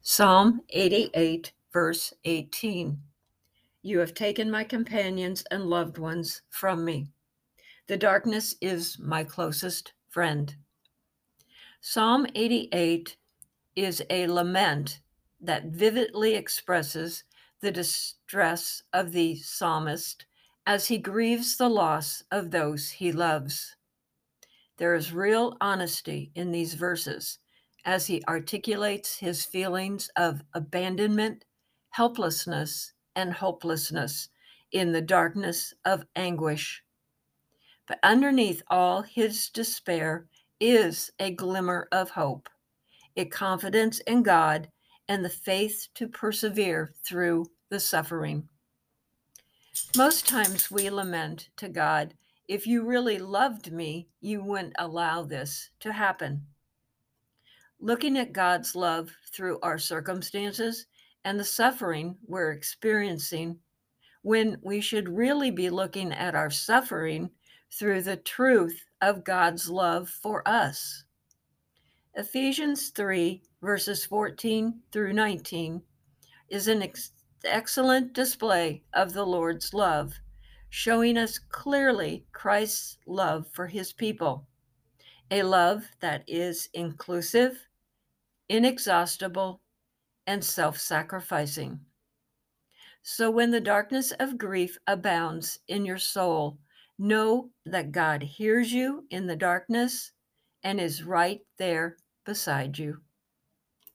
Psalm 88, verse 18. You have taken my companions and loved ones from me. The darkness is my closest friend. Psalm 88 is a lament that vividly expresses the distress of the psalmist as he grieves the loss of those he loves. There is real honesty in these verses as he articulates his feelings of abandonment, helplessness, and hopelessness in the darkness of anguish. But underneath all his despair is a glimmer of hope, a confidence in God, and the faith to persevere through the suffering. Most times we lament to God, if you really loved me, you wouldn't allow this to happen. Looking at God's love through our circumstances and the suffering we're experiencing, when we should really be looking at our suffering through the truth of God's love for us. Ephesians 3, verses 14 through 19, is an ex- excellent display of the Lord's love, showing us clearly Christ's love for his people, a love that is inclusive, inexhaustible, and self sacrificing. So when the darkness of grief abounds in your soul, know that God hears you in the darkness and is right there beside you.